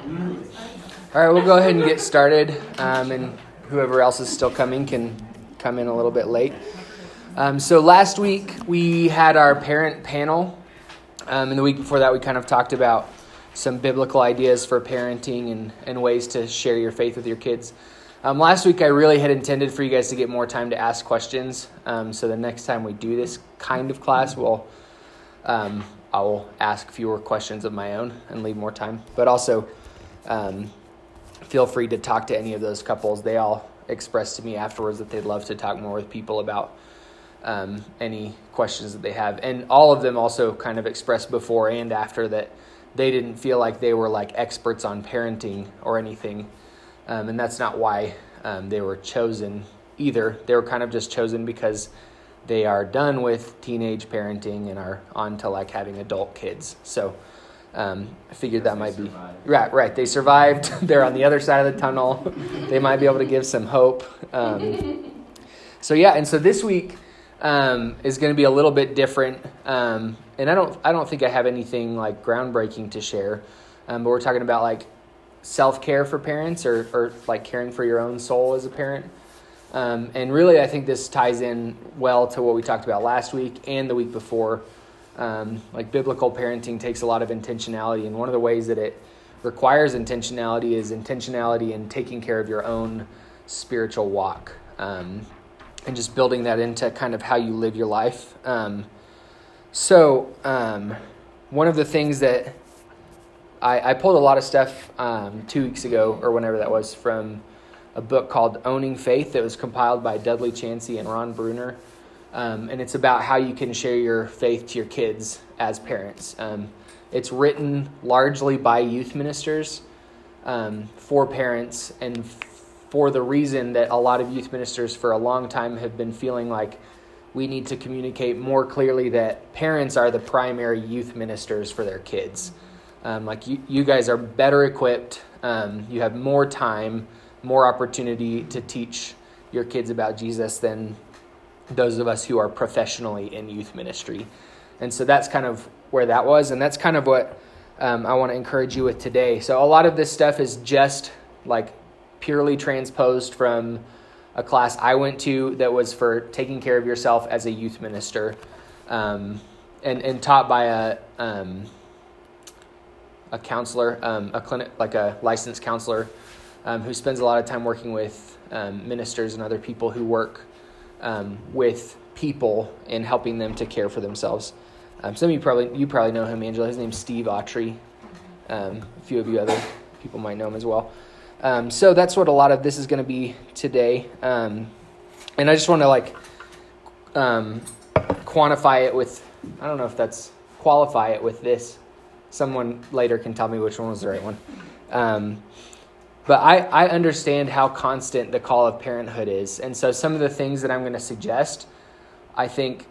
All right, we'll go ahead and get started, um, and whoever else is still coming can come in a little bit late. Um, so last week we had our parent panel, um, and the week before that we kind of talked about some biblical ideas for parenting and, and ways to share your faith with your kids. Um, last week I really had intended for you guys to get more time to ask questions. Um, so the next time we do this kind of class, we'll um, I will ask fewer questions of my own and leave more time. But also, um, feel free to talk to any of those couples. They all expressed to me afterwards that they'd love to talk more with people about um, any questions that they have. And all of them also kind of expressed before and after that they didn't feel like they were like experts on parenting or anything. Um, and that's not why um, they were chosen either. They were kind of just chosen because they are done with teenage parenting and are on to like having adult kids. So um, I figured that might be right. Right, they survived. They're on the other side of the tunnel. they might be able to give some hope. Um, so yeah, and so this week um, is going to be a little bit different. Um, and I don't, I don't think I have anything like groundbreaking to share. Um, but we're talking about like self care for parents, or, or like caring for your own soul as a parent. Um, and really, I think this ties in well to what we talked about last week and the week before. Um, like biblical parenting takes a lot of intentionality, and one of the ways that it requires intentionality is intentionality in taking care of your own spiritual walk um, and just building that into kind of how you live your life. Um, so, um, one of the things that I, I, pulled a lot of stuff um, two weeks ago, or whenever that was, from a book called Owning Faith that was compiled by Dudley Chancey and Ron Bruner. Um, and it's about how you can share your faith to your kids as parents. Um, it's written largely by youth ministers um, for parents and for the reason that a lot of youth ministers for a long time have been feeling like we need to communicate more clearly that parents are the primary youth ministers for their kids. Um, like you, you guys are better equipped, um, you have more time more opportunity to teach your kids about Jesus than those of us who are professionally in youth ministry. And so that's kind of where that was. And that's kind of what um, I want to encourage you with today. So a lot of this stuff is just like purely transposed from a class I went to that was for taking care of yourself as a youth minister um, and, and taught by a, um, a counselor, um, a clinic, like a licensed counselor um, who spends a lot of time working with um, ministers and other people who work um, with people and helping them to care for themselves. Um, some of you probably you probably know him, Angela. His name's Steve Autry. Um, a few of you other people might know him as well. Um, so that's what a lot of this is going to be today. and I just want to like quantify it with I don't know if that's qualify it with this. Someone later can tell me which one was the right one. But I, I understand how constant the call of parenthood is. And so some of the things that I'm going to suggest, I think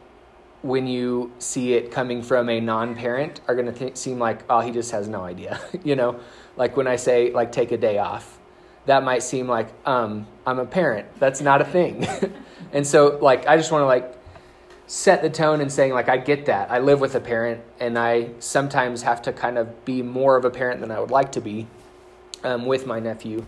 when you see it coming from a non-parent are going to th- seem like oh he just has no idea you know? Like when i say like take a day off that might seem like um, i'm a parent. That's not a thing. And so like i just want to like set the tone and saying like i get that. I live with a parent and i sometimes have to kind of be more of a parent than i would like to be um, with my nephew.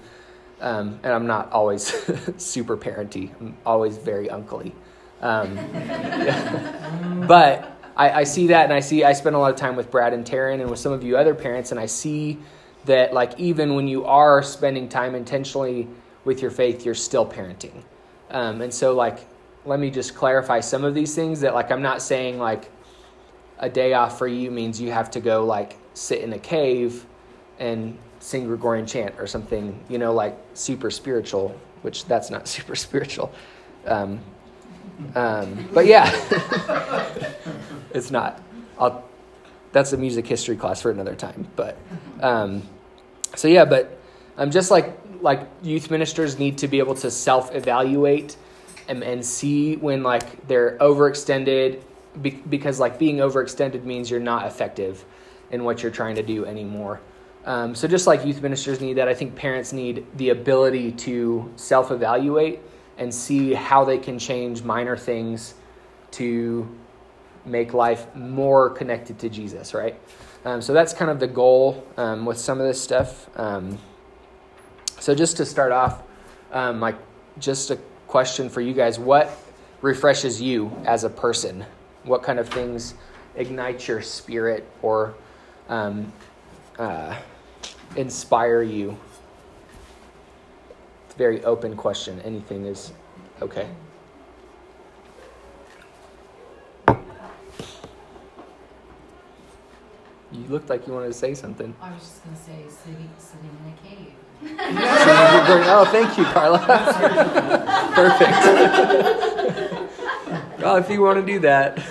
Um, and I'm not always super parenty. I'm always very uncly. Um, but I, I, see that, and I see I spend a lot of time with Brad and Taryn, and with some of you other parents, and I see that like even when you are spending time intentionally with your faith, you're still parenting. Um, and so like, let me just clarify some of these things that like I'm not saying like a day off for you means you have to go like sit in a cave and sing Gregorian chant or something, you know, like super spiritual, which that's not super spiritual. Um, um, but yeah, it's not. I'll, that's a music history class for another time. But um, so yeah, but um, just like like youth ministers need to be able to self evaluate and, and see when like they're overextended be, because like being overextended means you're not effective in what you're trying to do anymore. Um, so just like youth ministers need that, I think parents need the ability to self-evaluate and see how they can change minor things to make life more connected to Jesus, right? Um, so that's kind of the goal um, with some of this stuff. Um, so just to start off, um, like just a question for you guys: What refreshes you as a person? What kind of things ignite your spirit or um, uh, inspire you? It's a very open question. Anything is okay. You looked like you wanted to say something. I was just going to say sitting, sitting in a cave. oh, thank you, Carla. Perfect. well, if you want to do that. I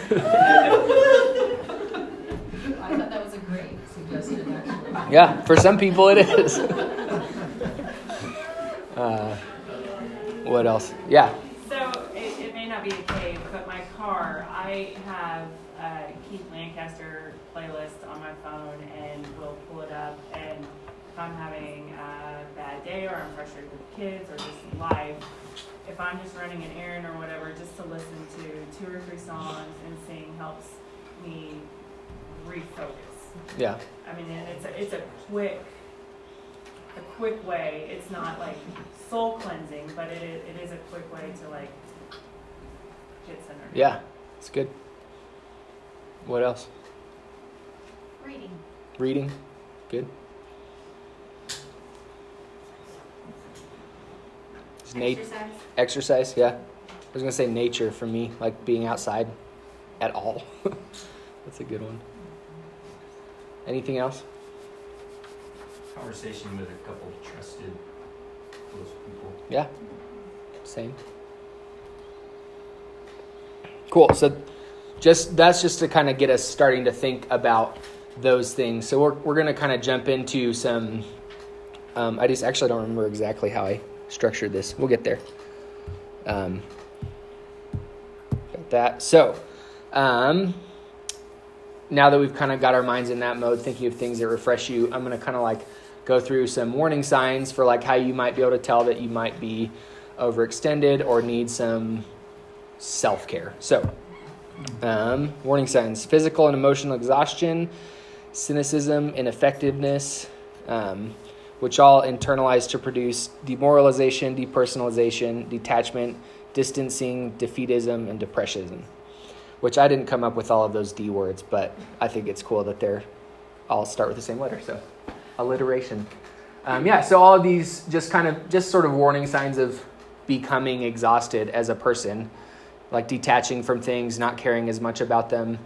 thought that was a great suggestion, actually. Yeah, for some people it is. Uh, what else? Yeah. So it, it may not be a cave, but my car, I have a Keith Lancaster playlist on my phone and will pull it up. And if I'm having a bad day or I'm frustrated with kids or just life, if I'm just running an errand or whatever, just to listen to two or three songs and sing helps me refocus. Yeah. I mean, and it's a, it's a quick, a quick way. It's not like soul cleansing, but it is, it is a quick way to like get centered. Yeah. It's good. What else? Reading. Reading. Good. Is nat- Exercise. exercise, yeah. I was gonna say nature for me, like being outside at all. That's a good one. Anything else? Conversation with a couple trusted close people. Yeah. Same. Cool. So just that's just to kind of get us starting to think about those things. So we're we're gonna kind of jump into some um, I just actually don't remember exactly how I structured this. We'll get there. Um, got that. So um, now that we've kind of got our minds in that mode, thinking of things that refresh you, I'm gonna kind of like go through some warning signs for like how you might be able to tell that you might be overextended or need some self care. So, um, warning signs physical and emotional exhaustion, cynicism, ineffectiveness, um, which all internalize to produce demoralization, depersonalization, detachment, distancing, defeatism, and depression. Which I didn't come up with all of those D words, but I think it's cool that they're all start with the same letter. So, alliteration. Um, yeah, so all of these just kind of just sort of warning signs of becoming exhausted as a person, like detaching from things, not caring as much about them.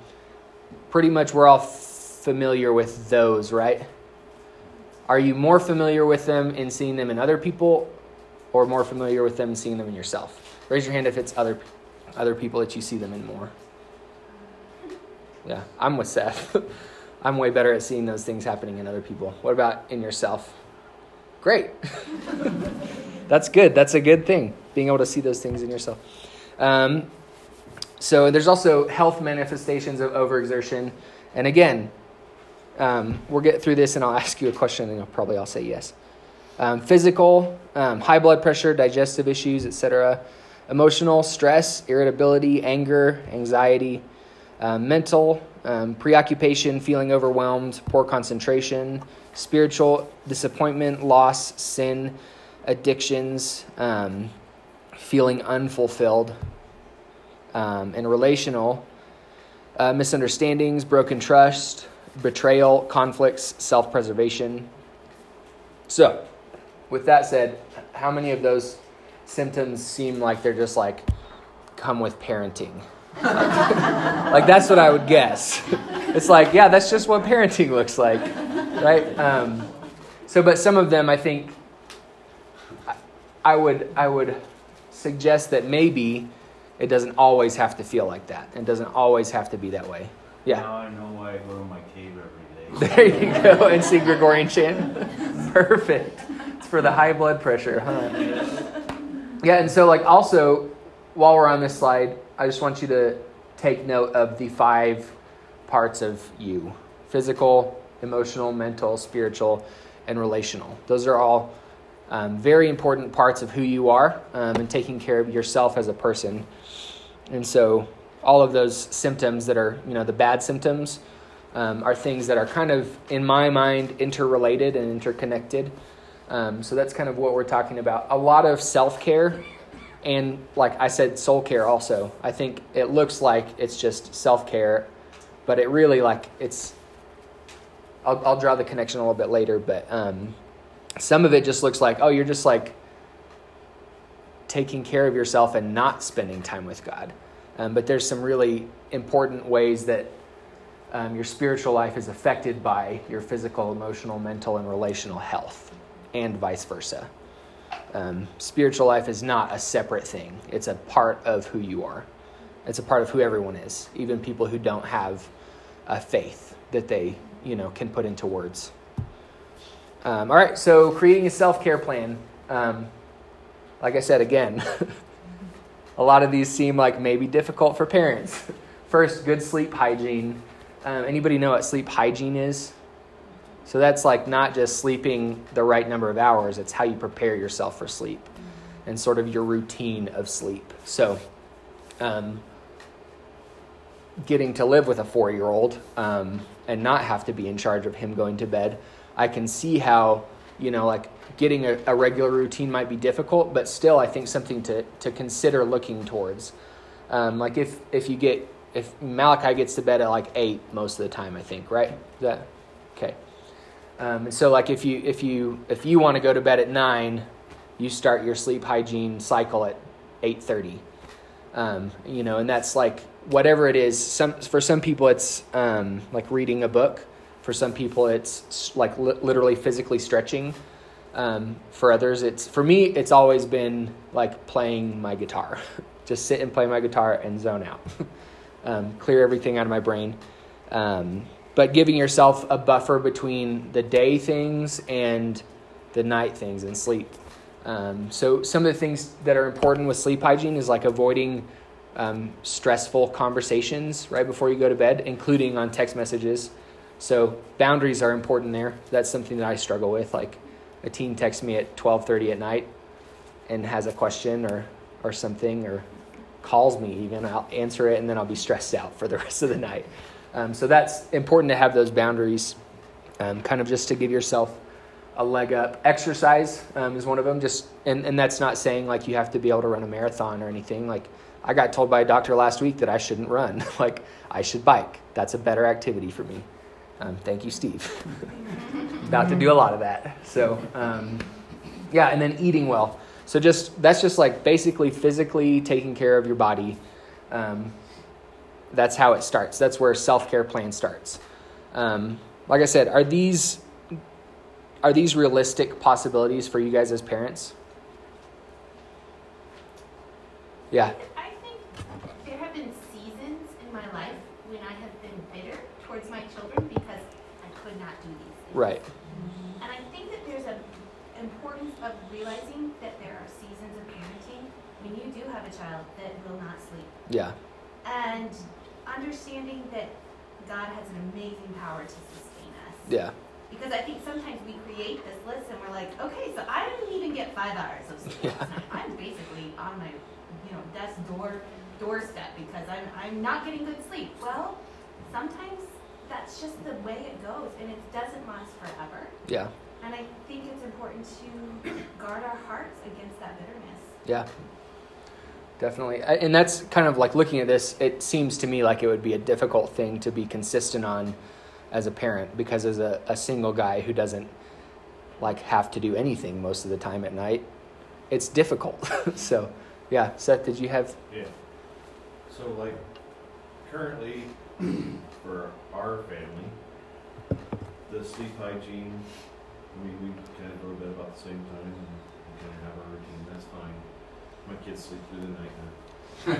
Pretty much we're all familiar with those, right? Are you more familiar with them in seeing them in other people or more familiar with them seeing them in yourself? Raise your hand if it's other other people that you see them in more. Yeah, I'm with Seth. I'm way better at seeing those things happening in other people. What about in yourself? Great. That's good. That's a good thing, being able to see those things in yourself. Um, so there's also health manifestations of overexertion. And again, um, we'll get through this and I'll ask you a question and you'll probably all say yes. Um, physical, um, high blood pressure, digestive issues, etc. Emotional, stress, irritability, anger, anxiety. Um, mental, um, preoccupation, feeling overwhelmed, poor concentration. Spiritual, disappointment, loss, sin, addictions, um, feeling unfulfilled. Um, and relational, uh, misunderstandings, broken trust, betrayal, conflicts, self preservation. So, with that said, how many of those symptoms seem like they're just like come with parenting? Like, that's what I would guess. It's like, yeah, that's just what parenting looks like, right? Um, so, but some of them, I think, I would I would suggest that maybe it doesn't always have to feel like that. It doesn't always have to be that way. Yeah. Now I know why I go to my cave every day. There you go, and see Gregorian chant. Perfect. It's for the high blood pressure, huh? Yeah, and so like also, while we're on this slide, I just want you to take note of the five parts of you: physical, emotional, mental, spiritual, and relational. Those are all um, very important parts of who you are um, and taking care of yourself as a person. And so, all of those symptoms that are, you know, the bad symptoms, um, are things that are kind of, in my mind, interrelated and interconnected. Um, so that's kind of what we're talking about. A lot of self care and, like I said, soul care also. I think it looks like it's just self care, but it really, like, it's. I'll, I'll draw the connection a little bit later, but um, some of it just looks like, oh, you're just like taking care of yourself and not spending time with God. Um, but there's some really important ways that um, your spiritual life is affected by your physical, emotional, mental, and relational health, and vice versa. Um, spiritual life is not a separate thing, it's a part of who you are. It's a part of who everyone is, even people who don't have a faith that they you know, can put into words. Um, all right, so creating a self care plan. Um, like I said again, a lot of these seem like maybe difficult for parents. First, good sleep hygiene. Um, anybody know what sleep hygiene is? So that's like not just sleeping the right number of hours, it's how you prepare yourself for sleep and sort of your routine of sleep. So, um, getting to live with a four year old um, and not have to be in charge of him going to bed, I can see how, you know, like getting a, a regular routine might be difficult, but still, I think something to, to consider looking towards. Um, like if, if you get, if Malachi gets to bed at like eight most of the time, I think, right? Is that okay? Um, and so like if you if you if you want to go to bed at nine, you start your sleep hygiene cycle at eight thirty. Um, you know, and that's like whatever it is. Some for some people it's um, like reading a book. For some people it's like li- literally physically stretching. Um, for others, it's for me. It's always been like playing my guitar. Just sit and play my guitar and zone out, um, clear everything out of my brain. Um, but giving yourself a buffer between the day things and the night things and sleep. Um, so some of the things that are important with sleep hygiene is like avoiding um, stressful conversations right before you go to bed, including on text messages. So boundaries are important there. That's something that I struggle with. Like a teen texts me at twelve thirty at night and has a question or or something or calls me even. I'll answer it and then I'll be stressed out for the rest of the night. Um, so that's important to have those boundaries, um, kind of just to give yourself a leg up. Exercise um, is one of them. Just and, and that's not saying like you have to be able to run a marathon or anything. Like I got told by a doctor last week that I shouldn't run. like I should bike. That's a better activity for me. Um, thank you, Steve. About to do a lot of that. So um, yeah, and then eating well. So just that's just like basically physically taking care of your body. Um, that's how it starts. That's where self care plan starts. Um, like I said, are these are these realistic possibilities for you guys as parents? Yeah. I think there have been seasons in my life when I have been bitter towards my children because I could not do these things. Right. And I think that there's an importance of realizing that there are seasons of parenting when you do have a child that will not sleep. Yeah. And understanding that God has an amazing power to sustain us. Yeah. Because I think sometimes we create this list and we're like, okay, so I didn't even get five hours of sleep Yeah. I'm basically on my, you know, desk door doorstep because I'm I'm not getting good sleep. Well, sometimes that's just the way it goes, and it doesn't last forever. Yeah. And I think it's important to guard our hearts against that bitterness. Yeah. Definitely. And that's kind of like looking at this, it seems to me like it would be a difficult thing to be consistent on as a parent because as a, a single guy who doesn't like have to do anything most of the time at night, it's difficult. so, yeah, Seth, did you have Yeah. So like currently for our family, the sleep hygiene, I mean, we kind of go to bed about the same time and kind of have our routine, that's fine. My kids sleep through the night now.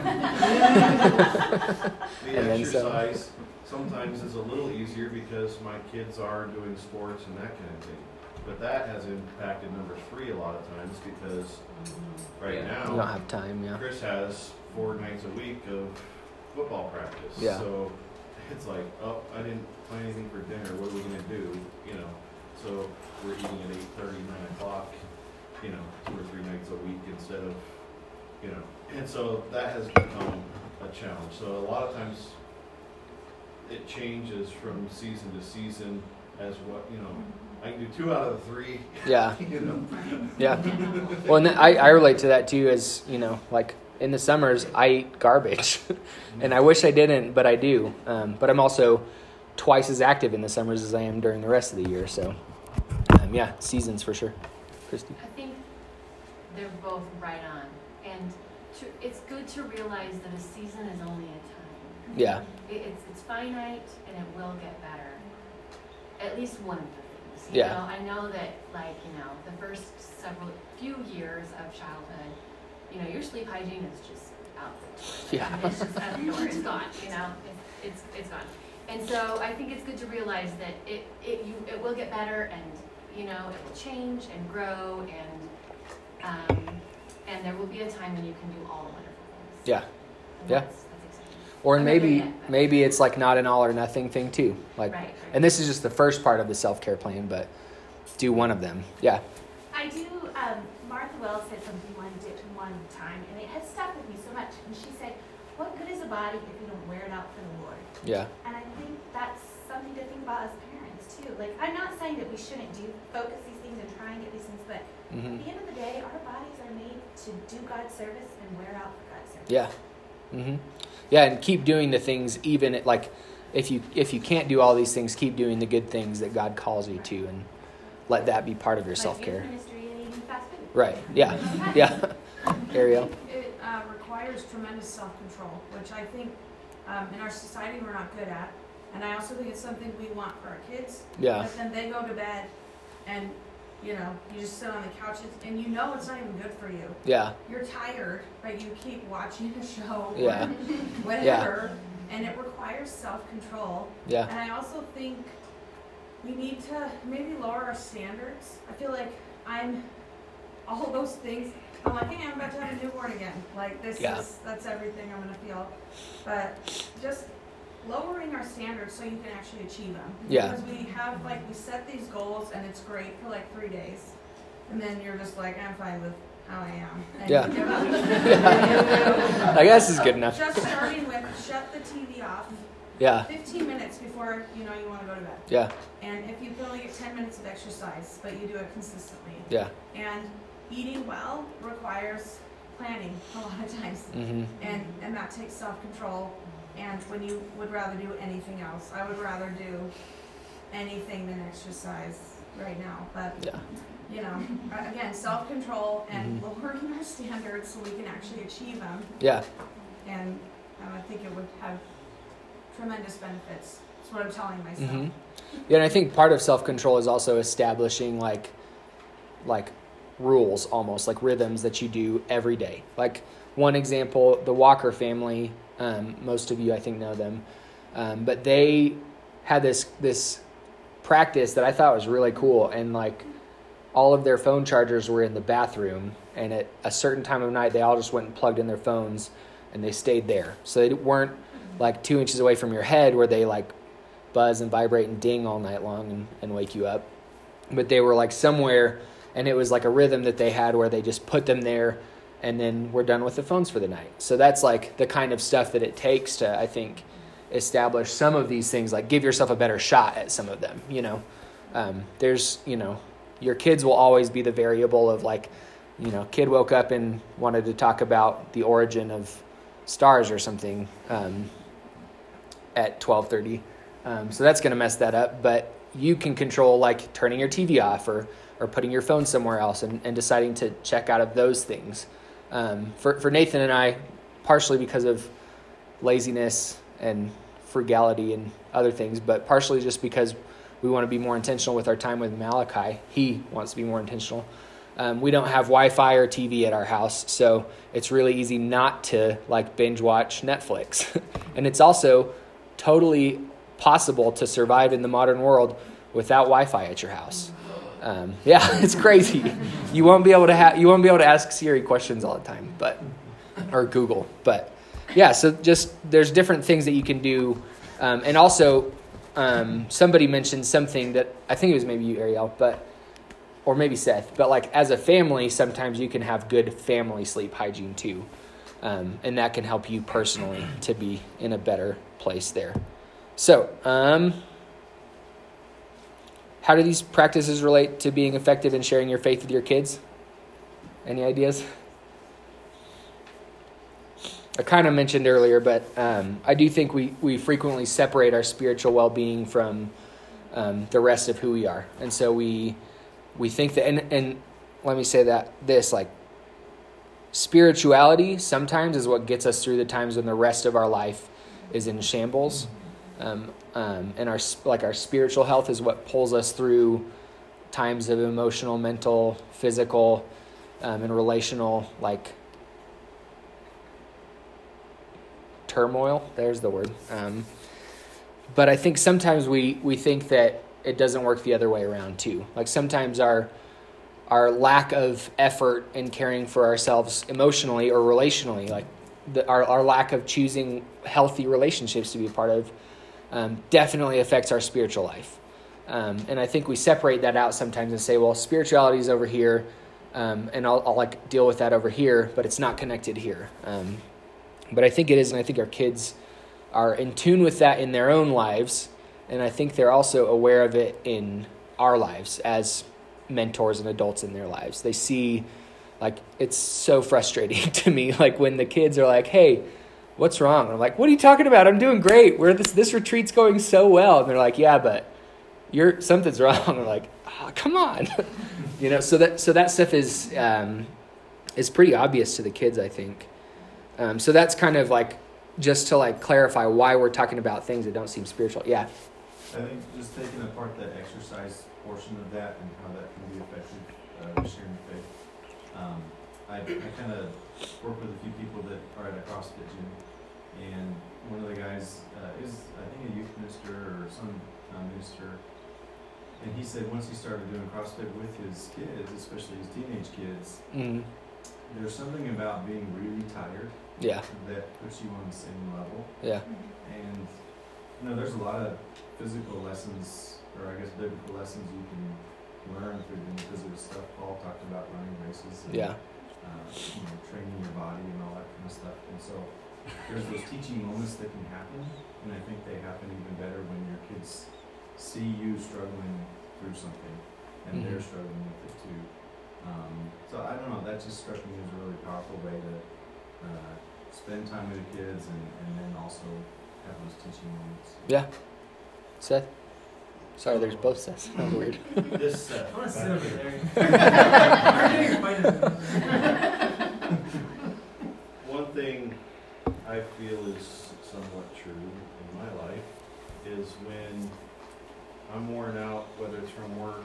The And then some. exercise sometimes is a little easier because my kids are doing sports and that kind of thing. But that has impacted number three a lot of times because right you now. don't have time, yeah. Chris has four nights a week of football practice. Yeah. So it's like, oh, I didn't plan anything for dinner. What are we gonna do? You know. So we're eating at eight thirty, nine o'clock. You know, two or three nights a week instead of, you know. And so that has become a challenge. So a lot of times, it changes from season to season as what, you know, I can do two out of the three, Yeah. you know. Yeah. Well, and then I, I relate to that too as, you know, like in the summers, I eat garbage. and I wish I didn't, but I do. Um, but I'm also twice as active in the summers as I am during the rest of the year. So, um, yeah, seasons for sure. Christy? I think they're both right on. And to, it's good to realize that a season is only a time. Yeah. It, it's, it's finite and it will get better. At least one of the things. You Yeah. Know, I know that, like, you know, the first several, few years of childhood, you know, your sleep hygiene is just out the door. Yeah. It's just out the door. It's gone, you know? It's, it's, it's gone. And so I think it's good to realize that it, it, you, it will get better and, you know, it will change and grow and, um, and there will be a time when you can do all the wonderful things. Yeah. And Yeah. That's, that's. Or I'm maybe yet, but- maybe it's like not an all or nothing thing too. Like, Right, right. and this is just the first part of the self care plan, but do one of them. Yeah. I do. Um, Martha Wells said something one di- one time, and it has stuck with me so much. And she said, "What good is a body if you don't wear it out for the Lord?" Yeah. And I think that's something to think about as parents too. Like, I'm not saying that we shouldn't do focus these things and try and get these things, but hmm at the end of the day, our bodies are made to do God's service and wear out for God's service. Yeah. Mm-hmm. Yeah, and keep doing the things even at, like if you if you can't do all these things, keep doing the good things that God calls you to, and let that be part of your self youth care. ministry and eating fast food. Right. Yeah. Yeah. Ariel. It uh, requires tremendous self-control, which I think um, in our society we're not good at. And I also think it's something we want for our kids. Yeah. But then they go to bed and, you know, you just sit on the couches and you know it's not even good for you. Yeah. You're tired, but you keep watching a show Yeah. whatever. And it requires self-control. Yeah. And I also think we need to maybe lower our standards. I feel like I'm all those things. I'm like, hey, I'm about to have a newborn again. Like this Yeah. is that's everything I'm gonna feel. But just lowering our standards so you can actually achieve them. Yeah. Because we have like we set these goals and it's great for like three days, and then you're just like, I'm fine with how I am. And Yeah. up. I guess is good enough. Just starting with shut the TV off. Yeah. 15 minutes before you know you want to go to bed. Yeah. And if you can only get 10 minutes of exercise, but you do it consistently. Yeah. And eating well requires planning a lot of times. mm-hmm. And, and that takes self control. And when you would rather do anything else, I would rather do anything than exercise right now. But, Yeah. you know, uh, again, self control and Mhm. lowering our standards so we can actually achieve them. Yeah. And um, I think it would have tremendous benefits. That's what I'm telling myself. hmm Yeah, and I think part of self control is also establishing like like rules almost like rhythms that you do every day. Like one example, the Walker family. Um, most of you, I think, know them, um, but they had this this practice that I thought was really cool, and like all of their phone chargers were in the bathroom, and at a certain time of night, they all just went and plugged in their phones, and they stayed there, so they weren't like two inches away from your head where they like buzz and vibrate and ding all night long and, and wake you up. But they were like somewhere, and it was like a rhythm that they had where they just put them there, and then we're done with the phones for the night. So that's like the kind of stuff that it takes to, I think, establish some of these things. Like give yourself a better shot at some of them. You know, um, there's you know, your kids will always be the variable of like, you know, kid woke up and wanted to talk about the origin of stars or something. Um, at 12:30. Um, so that's going to mess that up. But you can control like turning your TV off or or putting your phone somewhere else and, and deciding to check out of those things. Um, for for Nathan and I, partially because of laziness and frugality and other things, but partially just because we want to be more intentional with our time with Malachi. He wants to be more intentional. Um, we don't have Wi-Fi or TV at our house, so it's really easy not to like binge watch Netflix. and it's also totally possible to survive in the modern world without Wi-Fi at your house. Um, yeah, it's crazy. You won't be able to have you won't be able to ask Siri questions all the time, but or Google. But yeah, so just there's different things that you can do, um, and also um, somebody mentioned something that I think it was maybe you, Ariel, but or maybe Seth. But like as a family, sometimes you can have good family sleep hygiene too, um, and that can help you personally to be in a better place there. So, um, how do these practices relate to being effective in sharing your faith with your kids? Any ideas? I kind of mentioned earlier, but um, I do think we, we frequently separate our spiritual well being from um, the rest of who we are, and so we we think that and and let me say that this like spirituality sometimes is what gets us through the times when the rest of our life is in shambles, um, um, and our like our spiritual health is what pulls us through times of emotional, mental, physical, um, and relational like turmoil. There's the word. Um, but I think sometimes we we think that it doesn't work the other way around too. Like sometimes our our lack of effort in caring for ourselves emotionally or relationally, like the, our our lack of choosing healthy relationships to be a part of, um, definitely affects our spiritual life. Um, and I think we separate that out sometimes and say, well, spirituality is over here, um, and I'll, I'll, like deal with that over here, but it's not connected here. Um, but I think it is, and I think our kids are in tune with that in their own lives, and I think they're also aware of it in our lives as mentors and adults in their lives. They see, like, it's so frustrating to me, like when the kids are like, "Hey, what's wrong?" And I'm like, "What are you talking about? I'm doing great. Where this this retreat's going so well." And they're like, "Yeah, but you're something's wrong." I'm like, oh, "Come on," you know. So that so that stuff is um, is pretty obvious to the kids, I think. Um, so that's kind of like just to like clarify why we're talking about things that don't seem spiritual. Yeah. I think just taking apart the exercise portion of that and how that can be effective uh, sharing faith. Um, I, I kind of work with a few people that are at a CrossFit gym, and one of the guys uh, is I think a youth minister or some uh, minister, and he said once he started doing CrossFit with his kids, especially his teenage kids, Mm, there's something about being really tired yeah. that puts you on the same level. Yeah. And you know, there's a lot of physical lessons, or I guess biblical lessons you can learn through doing physical stuff. Paul talked about running races and Yeah. Uh, you know, training your body and all that kind of stuff. And so there's those teaching moments that can happen, and I think they happen even better when your kids see you struggling through something, and they're Mhm. struggling with it too. Um, so I don't know. That just struck me as a really powerful way to uh, spend time with the kids, and, and then also have those teaching moments. Yeah. Seth? Sorry, there's both sets. That was weird. This, uh, I want to sit over there. One thing I feel is somewhat true in my life is when I'm worn out, whether it's from work,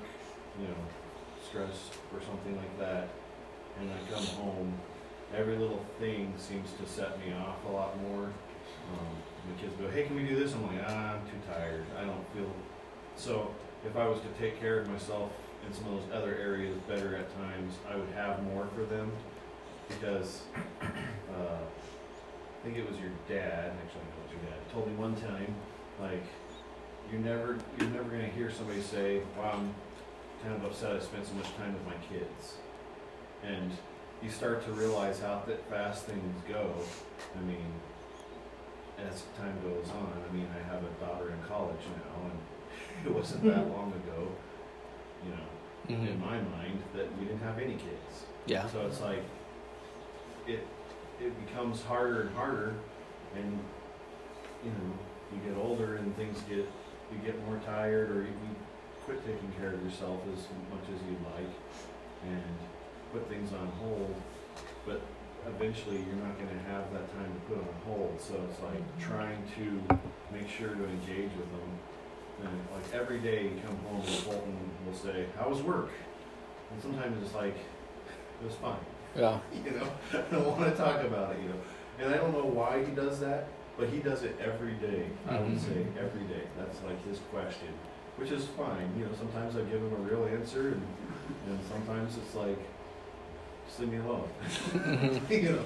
you know, stress or something like that, and I come home, every little thing seems to set me off a lot more. Um, the kids go, "Hey, can we do this?" I'm like, ah, "I'm too tired. I don't feel." So if I was to take care of myself in some of those other areas better at times, I would have more for them because uh, I think it was your dad. Actually, I it was your dad. Told me one time, like, you're never you're never gonna hear somebody say, "Wow, I'm kind of upset I spent so much time with my kids," and you start to realize how th- fast things go. I mean, as time goes on. I mean, I have a daughter in college now, and it wasn't that long ago, you know, in Mhm. my mind, that we didn't have any kids. Yeah. So it's like, it, it becomes harder and harder, and, you know, you get older and things get, you get more tired, or you you quit taking care of yourself as much as you'd like, and put things on hold, but eventually you're not gonna have that time to put on hold, so it's like trying to make sure to engage with them. And like every day you come home and Fulton will say, how was work? And sometimes it's like, it was fine. Yeah. you know, I don't want to talk about it, you know. And I don't know why he does that, but he does it every day. I would Mhm. say every day. That's like his question, which is fine. You know, sometimes I give him a real answer, and, and sometimes it's like, just leave me alone. Mhm. you know,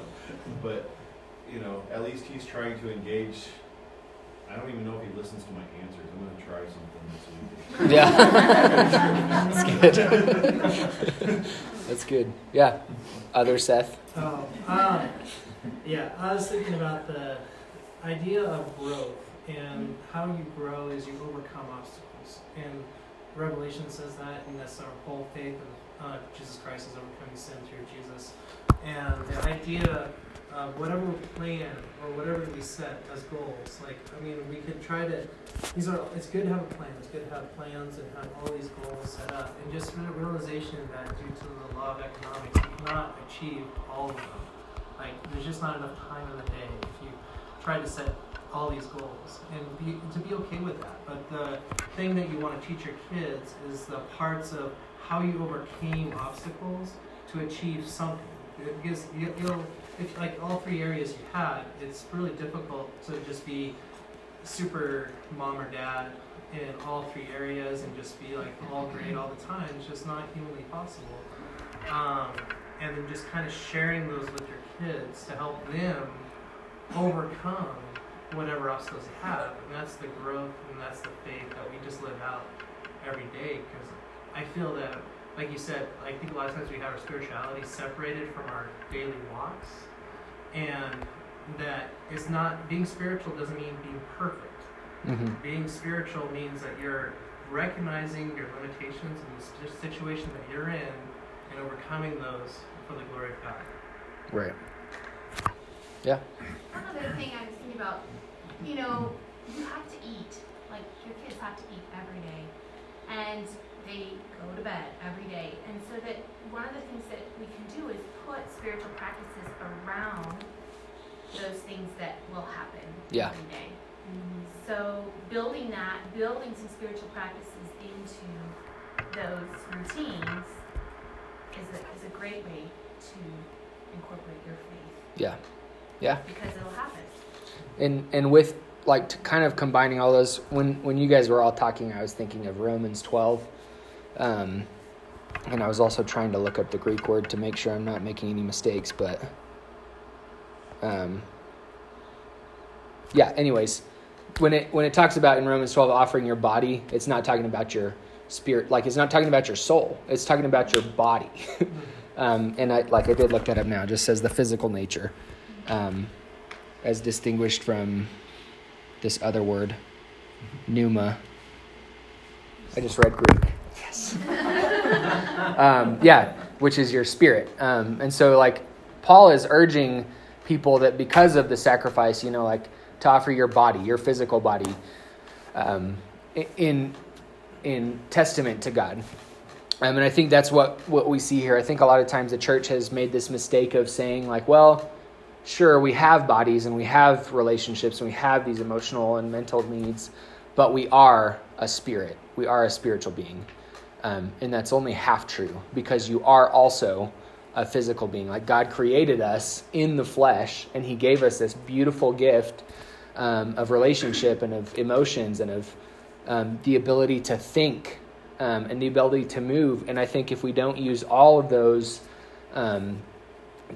but you know, at least he's trying to engage. I don't even know if he listens to my answers. I'm gonna try something this week. Yeah. That's good. That's good. Yeah. Other Seth? Oh, um, yeah, I was thinking about the idea of growth And how you grow is you overcome obstacles. And Revelation says that, and that's our whole faith of uh, Jesus Christ is overcoming sin through Jesus. And the idea of whatever plan or whatever we set as goals, like, I mean, we could try to, these are, it's good to have a plan. It's good to have plans and have all these goals set up. And just the realization that due to the law of economics, you cannot achieve all of them. Like, there's just not enough time in the day if you try to set all these goals and be, to be okay with that. But the thing that you want to teach your kids is the parts of how you overcame obstacles to achieve something. Because you, you'll, if like all three areas you had, it's really difficult to just be super mom or dad in all three areas and just be like all great all the time. It's just not humanly possible. Um, and then just kind of sharing those with your kids to help them overcome whatever obstacles they have. And that's the growth and that's the faith that we just live out every day. Because I feel that, like you said, I think a lot of times we have our spirituality separated from our daily walks. And that it's not, being spiritual doesn't mean being perfect. Mm-hmm. Being spiritual means that you're recognizing your limitations and the situation that you're in and overcoming those for the glory of God. Right. Yeah. Another thing I was thinking about, you know, you have to eat. Like your kids have to eat every day, and they go to bed every day. And so that one of the things that we can do is put spiritual practices around those things that will happen Yeah. every day. So building that, building some spiritual practices into those routines is a, is a great way to incorporate your faith Yeah. Yeah. because it'll happen. And and with like kind of combining all those when when you guys were all talking i was thinking of romans 12 um, and i was also trying to look up the greek word to make sure i'm not making any mistakes but um, yeah anyways when it when it talks about in romans 12 offering your body it's not talking about your spirit like it's not talking about your soul it's talking about your body. Um, and i like i did look that up now it just says the physical nature. Um, as distinguished from this other word, pneuma. I just read Greek. Yes. um, yeah, which is your spirit. Um, and so, like, Paul is urging people that because of the sacrifice, you know, like to offer your body, your physical body, um, in in testament to God. Um, and I think that's what what we see here. I think a lot of times the church has made this mistake of saying, like, well sure, we have bodies and we have relationships and we have these emotional and mental needs, but we are a spirit. We are a spiritual being. Um, and that's only half true because you are also a physical being. Like God created us in the flesh and He gave us this beautiful gift um, of relationship and of emotions and of um, the ability to think um, and the ability to move. And I think if we don't use all of those um,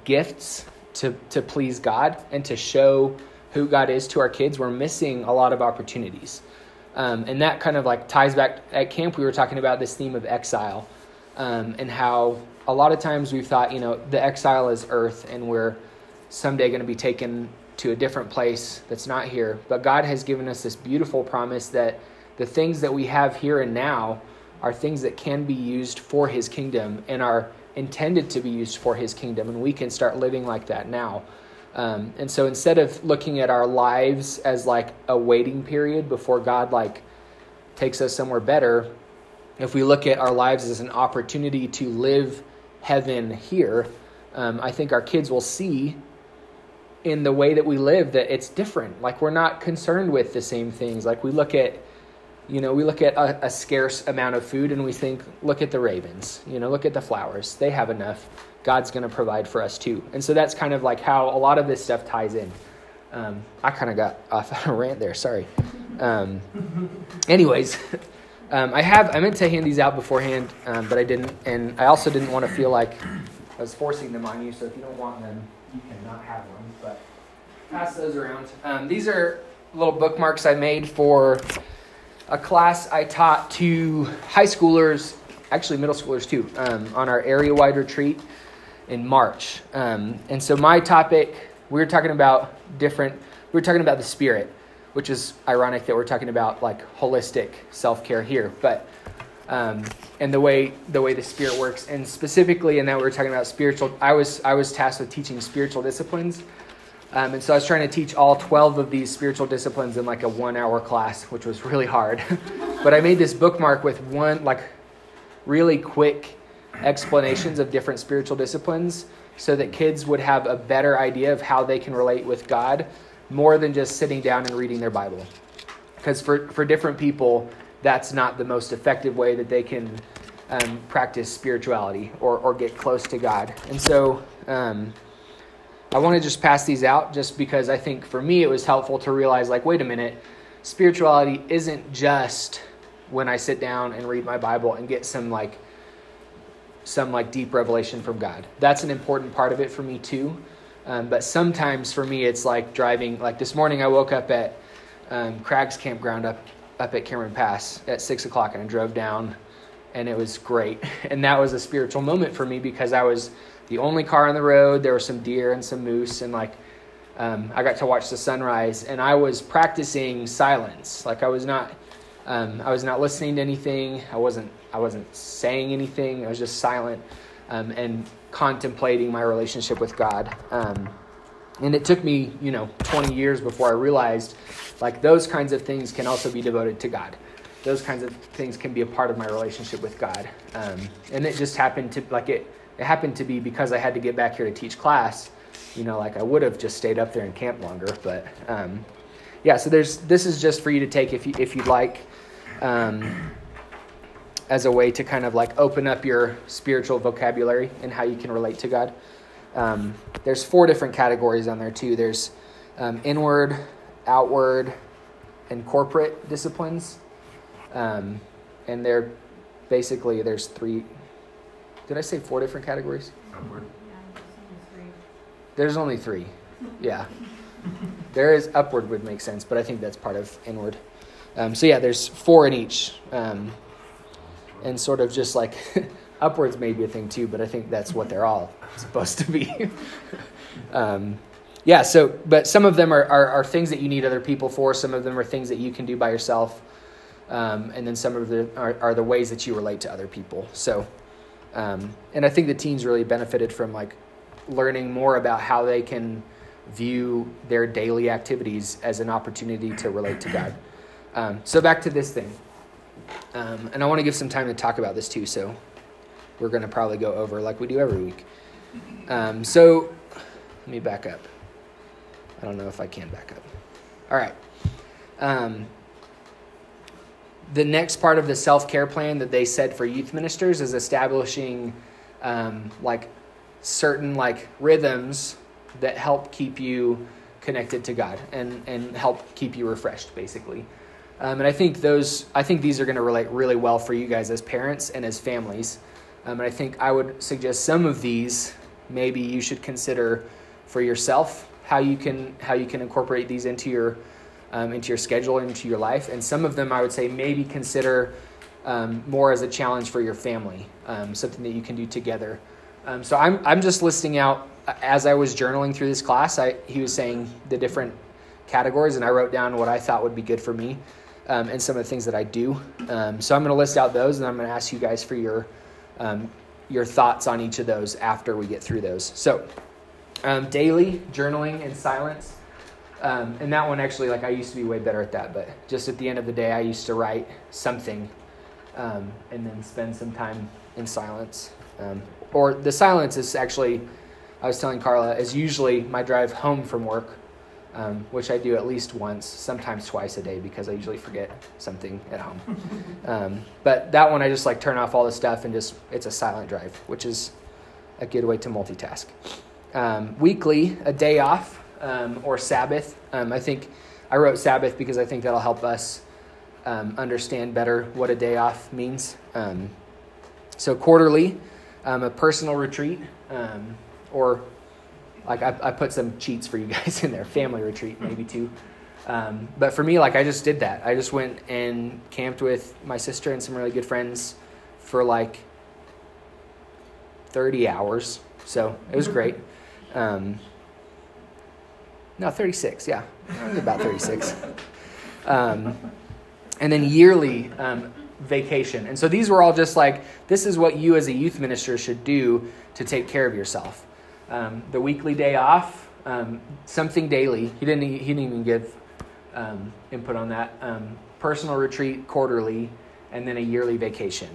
gifts to, to please God and to show who God is to our kids, we're missing a lot of opportunities. Um, and that kind of like ties back at camp, we were talking about this theme of exile um, and how a lot of times we've thought, you know, the exile is earth and we're someday going to be taken to a different place that's not here. But God has given us this beautiful promise that the things that we have here and now are things that can be used for His kingdom and are intended to be used for his kingdom, and we can start living like that now. Um, and so instead of looking at our lives as like a waiting period before God like takes us somewhere better, if we look at our lives as an opportunity to live heaven here, um, I think our kids will see in the way that we live that it's different. Like we're not concerned with the same things. Like we look at you know, we look at a, a, scarce amount of food and we think, look at the ravens, you know, look at the flowers. They have enough. God's going to provide for us too. And so that's kind of like how a lot of this stuff ties in. Um, I kind of got off on a rant there. Sorry. Um, anyways, um, I have, I meant to hand these out beforehand, um, but I didn't. And I also didn't want to feel like I was forcing them on you. So if you don't want them, you cannot have them. But pass those around. Um, these are little bookmarks I made for a class I taught to high schoolers, actually middle schoolers too, um, on our area wide retreat in March. Um, and so my topic, we were talking about different, we were talking about the spirit, which is ironic that we're talking about like holistic self care here, but um, and the way the way the spirit works, and specifically in that we are talking about spiritual. I was I was tasked with teaching spiritual disciplines, um, and so I was trying to teach all twelve of these spiritual disciplines in like a one hour class, which was really hard. but I made this bookmark with one like really quick explanations of different spiritual disciplines, so that kids would have a better idea of how they can relate with God, more than just sitting down and reading their Bible. Because for for different people that's not the most effective way that they can um, practice spirituality or, or get close to God. And so um, I want to just pass these out just because I think for me it was helpful to realize like, wait a minute, spirituality isn't just when I sit down and read my Bible and get some like some like deep revelation from God. That's an important part of it for me too. Um, but sometimes for me it's like driving. Like this morning I woke up at um, Crags Campground up up at Cameron Pass at six o'clock and I drove down and it was great. And that was a spiritual moment for me because I was the only car on the road. There were some deer and some moose and like um, I got to watch the sunrise and I was practicing silence. Like I was not um, I was not listening to anything. I wasn't I wasn't saying anything. I was just silent um, and contemplating my relationship with God. Um, and it took me, you know, 20 years before I realized like those kinds of things can also be devoted to God. Those kinds of things can be a part of my relationship with God. Um, and it just happened to, like, it, it happened to be because I had to get back here to teach class. You know, like I would have just stayed up there and camped longer. But um, yeah, so there's, this is just for you to take if, you, if you'd like. Um, as a way to kind of like open up your spiritual vocabulary and how you can relate to God. Um, there's four different categories on there too. There's um, inward, outward, and corporate disciplines, um, and they're basically there's three. Did I say four different categories? Upward. There's only three. Yeah. There is upward would make sense, but I think that's part of inward. Um, so yeah, there's four in each, um, and sort of just like upwards may be a thing too, but I think that's what they're all supposed to be. um, yeah, so, but some of them are, are, are, things that you need other people for, some of them are things that you can do by yourself, um, and then some of them are, are the ways that you relate to other people. So, um, and I think the teens really benefited from like learning more about how they can view their daily activities as an opportunity to relate to God. Um, so back to this thing. Um, and I want to give some time to talk about this too. So we're going to probably go over like we do every week. Um, so let me back up. I don't know if I can back up. All right. The next part of the self care plan that they said for youth ministers is establishing um, like certain like rhythms that help keep you connected to God and and help keep you refreshed, basically. Um, and I think those I think these are going to relate really well for you guys as parents and as families. Um, and I think I would suggest some of these maybe you should consider for yourself how you can how you can incorporate these into your um, into your schedule into your life. And some of them I would say maybe consider um, more as a challenge for your family, um, something that you can do together. Um, so I'm I'm just listing out as I was journaling through this class. I he was saying the different categories, and I wrote down what I thought would be good for me. Um, and some of the things that I do. Um, so I'm going to list out those, and I'm going to ask you guys for your your thoughts on each of those after we get through those. So, daily journaling and silence. Um, and that one actually, like I used to be way better at that, but just at the end of the day, I used to write something um, and then spend some time in silence. Um, or the silence is actually, I was telling Carla, is usually my drive home from work um, which I do at least once, sometimes twice a day because I usually forget something at home. um, but that one I just like turn off all the stuff and just it's a silent drive, which is a good way to multitask. Um, weekly, a day off um, or Sabbath. Um, I think I wrote Sabbath because I think that'll help us um, understand better what a day off means. so quarterly, a personal retreat or like I, I put some cheats for you guys in there family retreat maybe too um, but for me like i just did that i just went and camped with my sister and some really good friends for like 30 hours so it was great um, no 36 yeah about 36 Um, and then yearly um, vacation. And so these were all just like, this is what you as a youth minister should do to take care of yourself. Um, the weekly day off, um, something daily. He didn't, he didn't even give um, input on that. Um, personal retreat quarterly, and then a yearly vacation.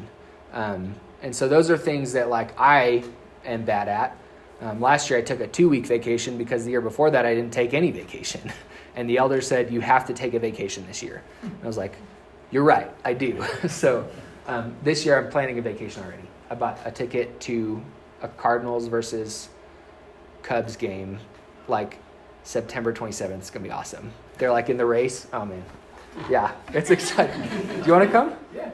And so those are things that like I am bad at. Um, last year I took a two week vacation because the year before that I didn't take any vacation. And the elder said, You have to take a vacation this year. And I was like, You're right, I do. so um, this year I'm planning a vacation already. I bought a ticket to a Cardinals versus Cubs game like September 27th. It's going to be awesome. They're like in the race. Oh, man. Yeah, it's exciting. Do you want to come? Yeah.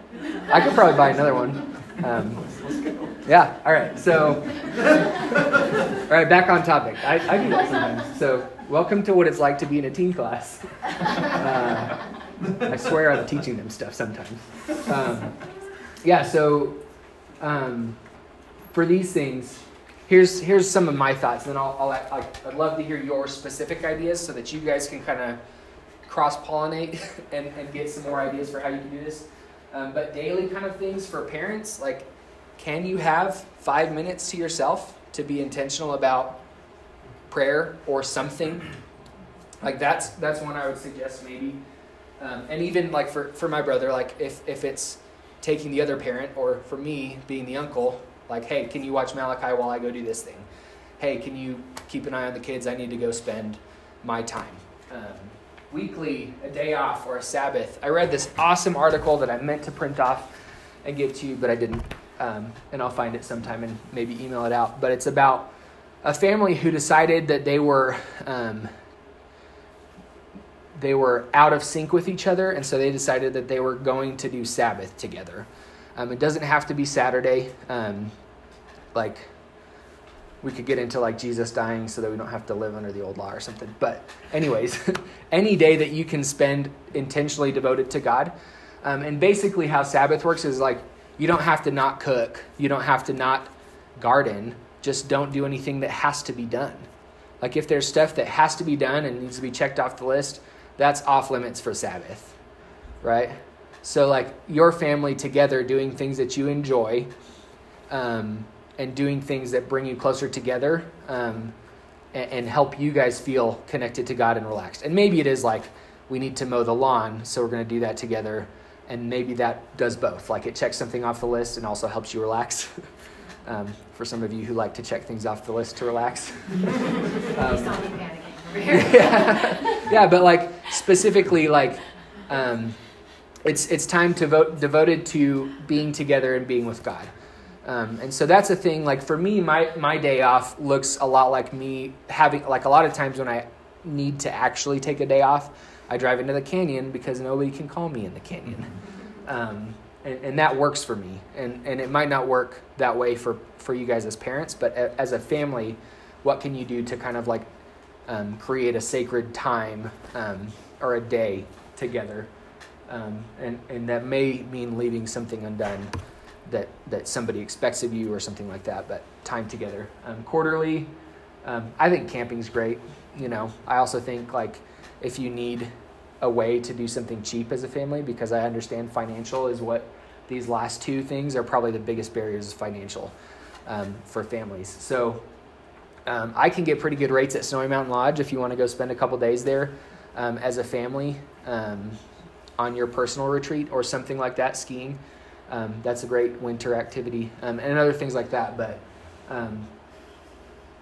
I could probably buy another one. Um, yeah, all right. So, all right, back on topic. I, I do that sometimes. So, welcome to what it's like to be in a teen class. Uh, I swear I'm teaching them stuff sometimes. Um, yeah, so um, for these things, here's here's some of my thoughts, and I'll, I'll, i would love to hear your specific ideas so that you guys can kind of cross pollinate and, and get some more ideas for how you can do this. Um, but daily kind of things for parents, like can you have five minutes to yourself to be intentional about prayer or something? Like that's that's one I would suggest maybe. Um, and even like for, for my brother, like if, if it's taking the other parent or for me being the uncle, like, hey, can you watch Malachi while I go do this thing? Hey, can you keep an eye on the kids? I need to go spend my time. Um, weekly, a day off, or a Sabbath. I read this awesome article that I meant to print off and give to you, but I didn't. Um, and I'll find it sometime and maybe email it out. But it's about a family who decided that they were um, they were out of sync with each other, and so they decided that they were going to do Sabbath together. Um, it doesn't have to be Saturday. Um, like we could get into like Jesus dying so that we don't have to live under the old law or something. But anyways, any day that you can spend intentionally devoted to God. Um, and basically, how Sabbath works is like you don't have to not cook, you don't have to not garden. Just don't do anything that has to be done. Like if there's stuff that has to be done and needs to be checked off the list, that's off limits for Sabbath, right? So, like your family together doing things that you enjoy um, and doing things that bring you closer together um, and, and help you guys feel connected to God and relaxed. And maybe it is like we need to mow the lawn, so we're going to do that together. And maybe that does both. Like it checks something off the list and also helps you relax. um, for some of you who like to check things off the list to relax. um, yeah. yeah, but like specifically, like um, it's it's time to vote devoted to being together and being with God. Um, and so that's a thing. Like for me, my my day off looks a lot like me having like a lot of times when I need to actually take a day off, I drive into the canyon because nobody can call me in the canyon. Um, and, and, that works for me. And, and it might not work that way for, for you guys as parents, but as a family, what can you do to kind of like um, create a sacred time um, or a day together. Um, and, and that may mean leaving something undone that, that somebody expects of you or something like that, but time together. Um, quarterly, um, I think camping's great. You know, I also think like if you need a way to do something cheap as a family, because I understand financial is what these last two things are probably the biggest barriers financial um, for families. So um, I can get pretty good rates at Snowy Mountain Lodge if you want to go spend a couple days there um, as a family um, on your personal retreat or something like that, skiing. Um, that's a great winter activity um, and other things like that. But um,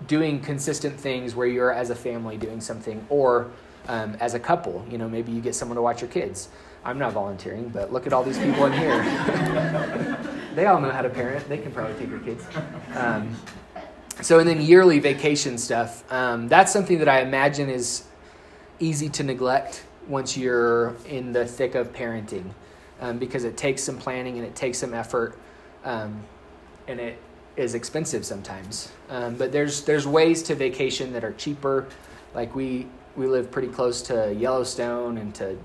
doing consistent things where you're as a family doing something or as a couple, you know, maybe you get someone to watch your kids. I'm not volunteering, but look at all these people in here. they all know how to parent. They can probably take your kids. Um, so, and then yearly vacation stuff. Um, that's something that I imagine is easy to neglect once you're in the thick of parenting um, because it takes some planning and it takes some effort um, and it is expensive sometimes. Um, but there's, there's ways to vacation that are cheaper. Like we, we live pretty close to Yellowstone and to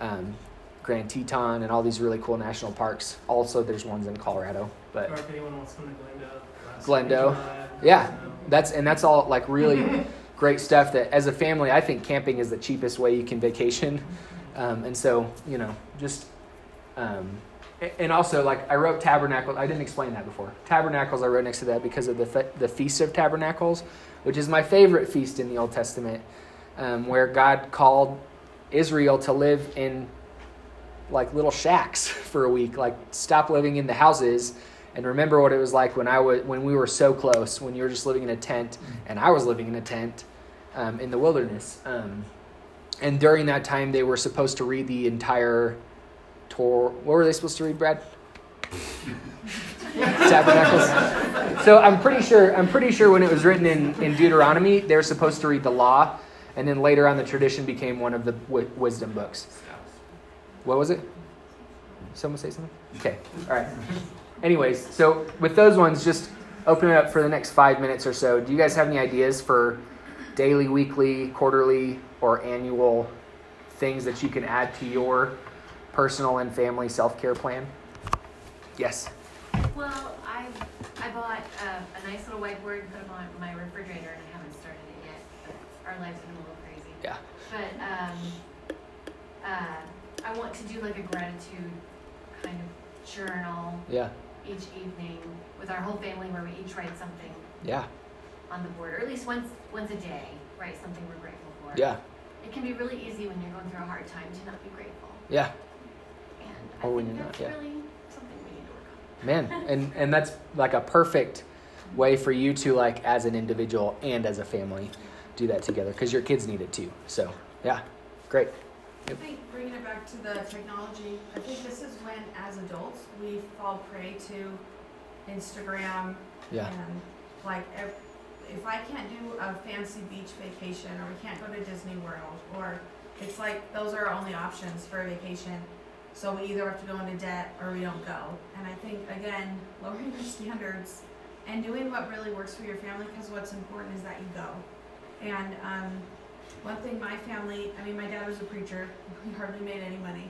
um, Grand Teton and all these really cool national parks. Also, there's ones in Colorado. But or if anyone wants to come to Glendo. Glendo. Yeah, that's and that's all like really great stuff. That as a family, I think camping is the cheapest way you can vacation. Um, and so, you know, just, um, and also like I wrote tabernacles. I didn't explain that before. Tabernacles I wrote next to that because of the fe- the feast of tabernacles, which is my favorite feast in the Old Testament, um, where God called Israel to live in like little shacks for a week, like stop living in the houses and remember what it was like when I was when we were so close, when you were just living in a tent and I was living in a tent um, in the wilderness. Um, and during that time, they were supposed to read the entire Torah. What were they supposed to read, Brad? Tabernacles. So I'm pretty sure. I'm pretty sure when it was written in, in Deuteronomy, they were supposed to read the law, and then later on, the tradition became one of the w- wisdom books. What was it? Someone say something. Okay. All right. Anyways, so with those ones, just open it up for the next five minutes or so. Do you guys have any ideas for daily, weekly, quarterly, or annual things that you can add to your personal and family self care plan? Yes. Well, I, I bought a, a nice little whiteboard, and put them on my refrigerator, and I haven't started it yet, but our life's been a little crazy. Yeah. But, um, uh, I want to do like a gratitude kind of journal Yeah. each evening with our whole family where we each write something Yeah. on the board, or at least once, once a day, write something we're grateful for. Yeah. It can be really easy when you're going through a hard time to not be grateful. Yeah. Or when you're not, yeah. really something we need to work on. Man, and and that's like a perfect way for you to like as an individual and as a family do that together because your kids need it too. So yeah, great. I think bringing it back to the technology, I think this is when, as adults, we fall prey to Instagram Yeah. and like if, if I can't do a fancy beach vacation or we can't go to Disney World or it's like those are our only options for a vacation. So we either have to go into debt or we don't go. And I think again, lowering your standards and doing what really works for your family because what's important is that you go. And um, one thing my family, I mean, my dad was a preacher. He hardly made any money.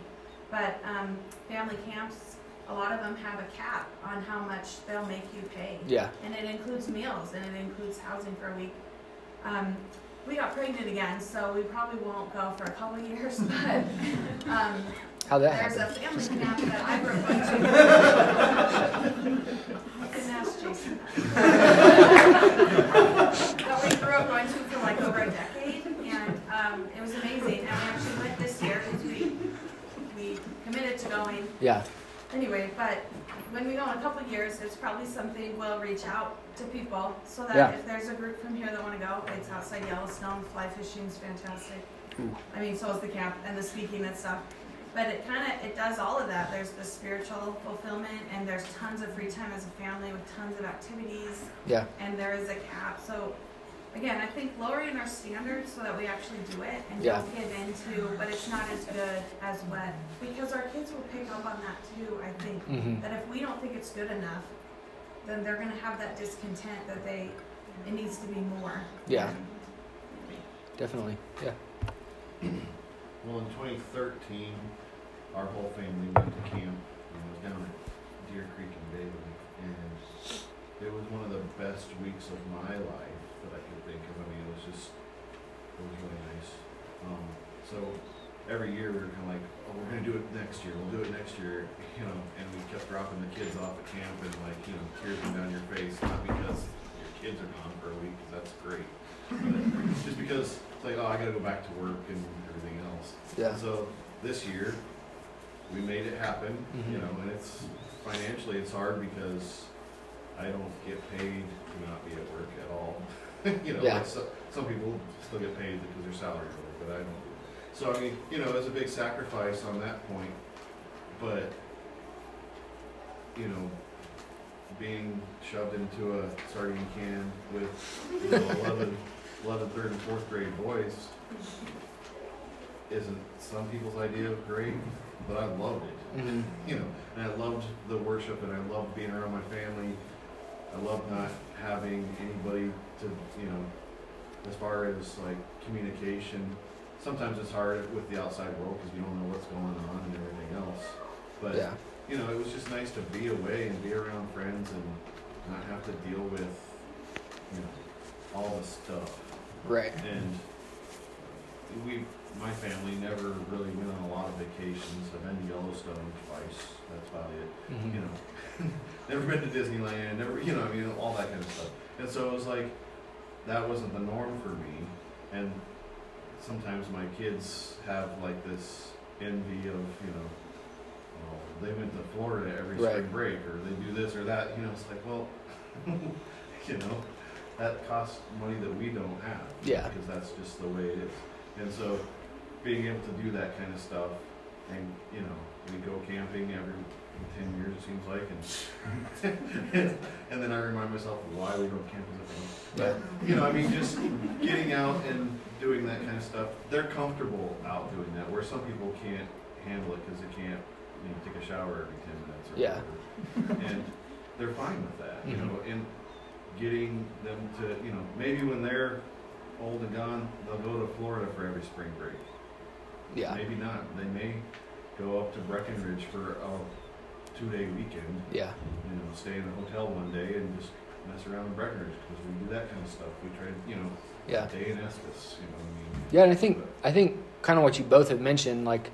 But um, family camps, a lot of them have a cap on how much they'll make you pay. Yeah. And it includes meals and it includes housing for a week. Um, we got pregnant again, so we probably won't go for a couple of years. But um, How that there's a happened? family camp that I grew up going to. You can ask Jason. that we grew up going to for like over a decade, and um, it was amazing. And we actually went this year because we we committed to going. Yeah. Anyway, but when we go in a couple of years, it's probably something we'll reach out to people so that Yeah. if there's a group from here that want to go, it's outside Yellowstone. Fly fishing is fantastic. Ooh. I mean, so is the camp and the speaking and stuff. But it kind of it does all of that. There's the spiritual fulfillment, and there's tons of free time as a family with tons of activities, Yeah. and there is a cap. So again, I think lowering our standards so that we actually do it and Yeah. don't give into, but it's not as good as what because our kids will pick up on that too. I think hmm that if we don't think it's good enough, then they're gonna have that discontent that they it needs to be more. Yeah. Definitely. Yeah. Well, in 2013, our whole family went to camp. and it was down at Deer Creek in Bailey, and it was one of the best weeks of my life that I could think of. I mean, it was just, it was really nice. Um, so every year we were kind of like, oh, we're gonna do it next year. We'll do it next year, you know. And we kept dropping the kids off at camp, and like, you know, tears come down your face, not because your kids are gone for a week, 'cause that's great, but just because it's like, oh, I gotta go back to work and everything else. Yeah. So this year, we made it happen, you Mhm. know, and it's financially it's hard because I don't get paid to not be at work at all. you know, Yeah. like so, some people still get paid because their salary low, but I don't. So I mean, you know, it's a big sacrifice on that point, but you know, being shoved into a sardine can with you know, 11, 11, third and fourth grade boys isn't some people's idea of great, but I loved it. hmm You know, and I loved the worship and I loved being around my family. I loved not having anybody to, you know, as far as like communication. Sometimes it's hard with the outside world because you don't know what's going on and everything else. But Yeah. you know, it was just nice to be away and be around friends and not have to deal with, you know, all the stuff. Right. And we my family never really went on a lot of vacations. I've been to Yellowstone twice. That's about it. Mhm. You know, never been to Disneyland. Never, you know, I mean, all that kind of stuff. And so it was like that wasn't the norm for me. And sometimes my kids have like this envy of, you know, oh, they went to Florida every Right. spring break, or they do this or that. You know, it's like, well, you know, that costs money that we don't have. Yeah. Because that's just the way it is. And so, being able to do that kind of stuff, and you know, we go camping every ten years it seems like, and and then I remind myself why we don't camp as a family. But you know, I mean, just getting out and doing that kind of stuff, they're comfortable out doing that. Where some people can't handle it because they can't, you know, take a shower every ten minutes or Yeah. whatever. And they're fine with that, you know, mm-hmm. and getting them to, you know, maybe when they're old and gone, they'll go to Florida for every spring break. Yeah. Maybe not. They may go up to Breckenridge for a two-day weekend. Yeah. You know, stay in a hotel one day and just mess around in Breckenridge because we do that kind of stuff. We try to, you know, Yeah. day in Estes. You know, what I mean. Yeah, and I think I think kind of what you both have mentioned, like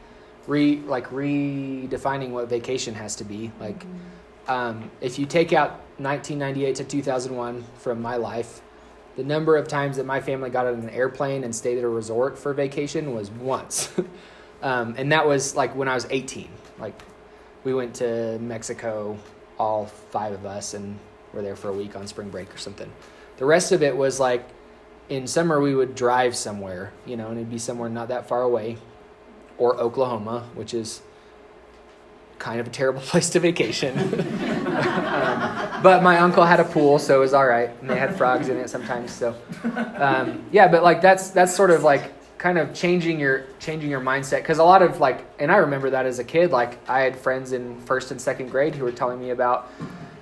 re like redefining what vacation has to be. Like, um, if you take out 1998 to 2001 from my life, the number of times that my family got on an airplane and stayed at a resort for vacation was once, um, and that was like when I was 18. Like, we went to Mexico, all five of us, and were there for a week on spring break or something. The rest of it was like in summer we would drive somewhere, you know, and it'd be somewhere not that far away, or Oklahoma, which is kind of a terrible place to vacation. um, but my uncle had a pool, so it was all right, and they had frogs in it sometimes. So, um, yeah, but like that's that's sort of like kind of changing your changing your mindset because a lot of like, and I remember that as a kid, like I had friends in first and second grade who were telling me about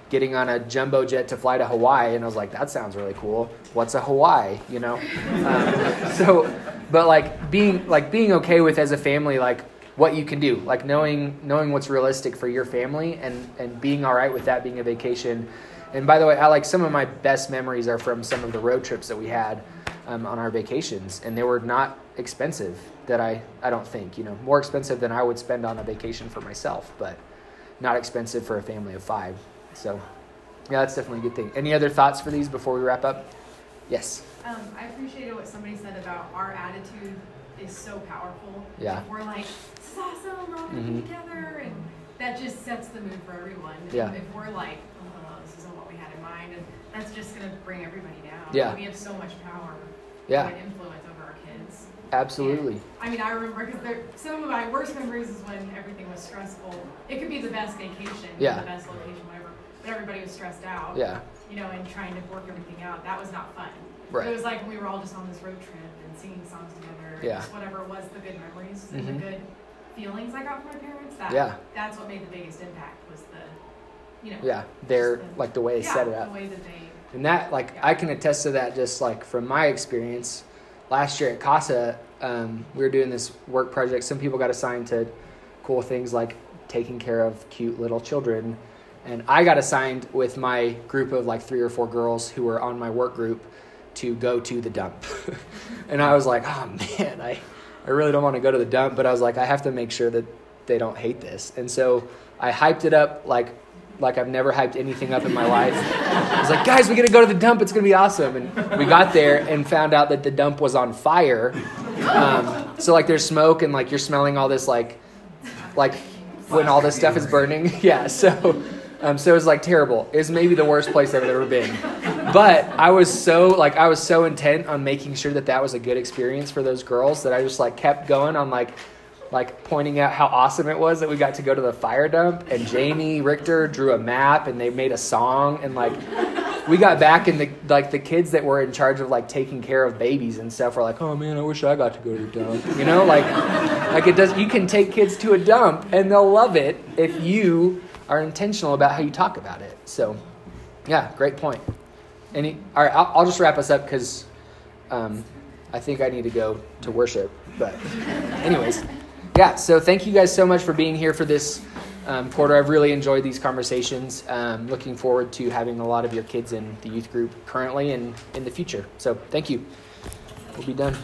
getting on a jumbo jet to fly to Hawaii, and I was like, that sounds really cool. What's a Hawaii? You know, um, so, but like being like being okay with as a family, like what you can do, like knowing knowing what's realistic for your family, and and being all right with that being a vacation. And by the way, I like some of my best memories are from some of the road trips that we had um, on our vacations, and they were not expensive. That I I don't think you know more expensive than I would spend on a vacation for myself, but not expensive for a family of five. So, yeah, that's definitely a good thing. Any other thoughts for these before we wrap up? Yes. Um, I appreciated what somebody said about our attitude is so powerful. Yeah. If we're like, is awesome, all Mhm. be together, and that just sets the mood for everyone. And Yeah. If we're like, oh, this isn't what we had in mind, and that's just gonna bring everybody down. Yeah. We have so much power Yeah. and influence over our kids. Absolutely. I mean, I remember because some of my worst memories is when everything was stressful. It could be the best vacation, Yeah. the best location, whatever, but everybody was stressed out. Yeah. You know, and trying to work everything out. That was not fun. Right. It was like we were all just on this road trip and singing songs together. and Yeah. Just whatever was the good memories and Mhm. the good feelings I got from my parents. That, Yeah. That's what made the biggest impact was the, you know. Yeah. They're the- like the way they yeah, set it up. The way that they. And that, like, I can attest to that just like from my experience. Last year at CASA, um, we were doing this work project. Some people got assigned to cool things like taking care of cute little children. And I got assigned with my group of like three or four girls who were on my work group to go to the dump. and I was like, oh man, I, I really don't want to go to the dump. But I was like, I have to make sure that they don't hate this. And so I hyped it up like like I've never hyped anything up in my life. I was like, guys, we gotta go to the dump. It's gonna be awesome. And we got there and found out that the dump was on fire. Um, so like there's smoke and like you're smelling all this like like when all this stuff is burning. Yeah. So um, so it was like terrible. It was maybe the worst place I've ever been. But I was so like I was so intent on making sure that that was a good experience for those girls that I just like kept going on like like pointing out how awesome it was that we got to go to the fire dump and Jamie Richter drew a map and they made a song and like we got back and the like the kids that were in charge of like taking care of babies and stuff were like, "Oh man, I wish I got to go to the dump." You know, like like it does you can take kids to a dump and they'll love it if you are intentional about how you talk about it. So, yeah, great point. Any all right, I'll, I'll just wrap us up cuz um, I think I need to go to worship. But anyways, yeah, so thank you guys so much for being here for this um, quarter. I've really enjoyed these conversations. Um, looking forward to having a lot of your kids in the youth group currently and in the future. So thank you. We'll be done.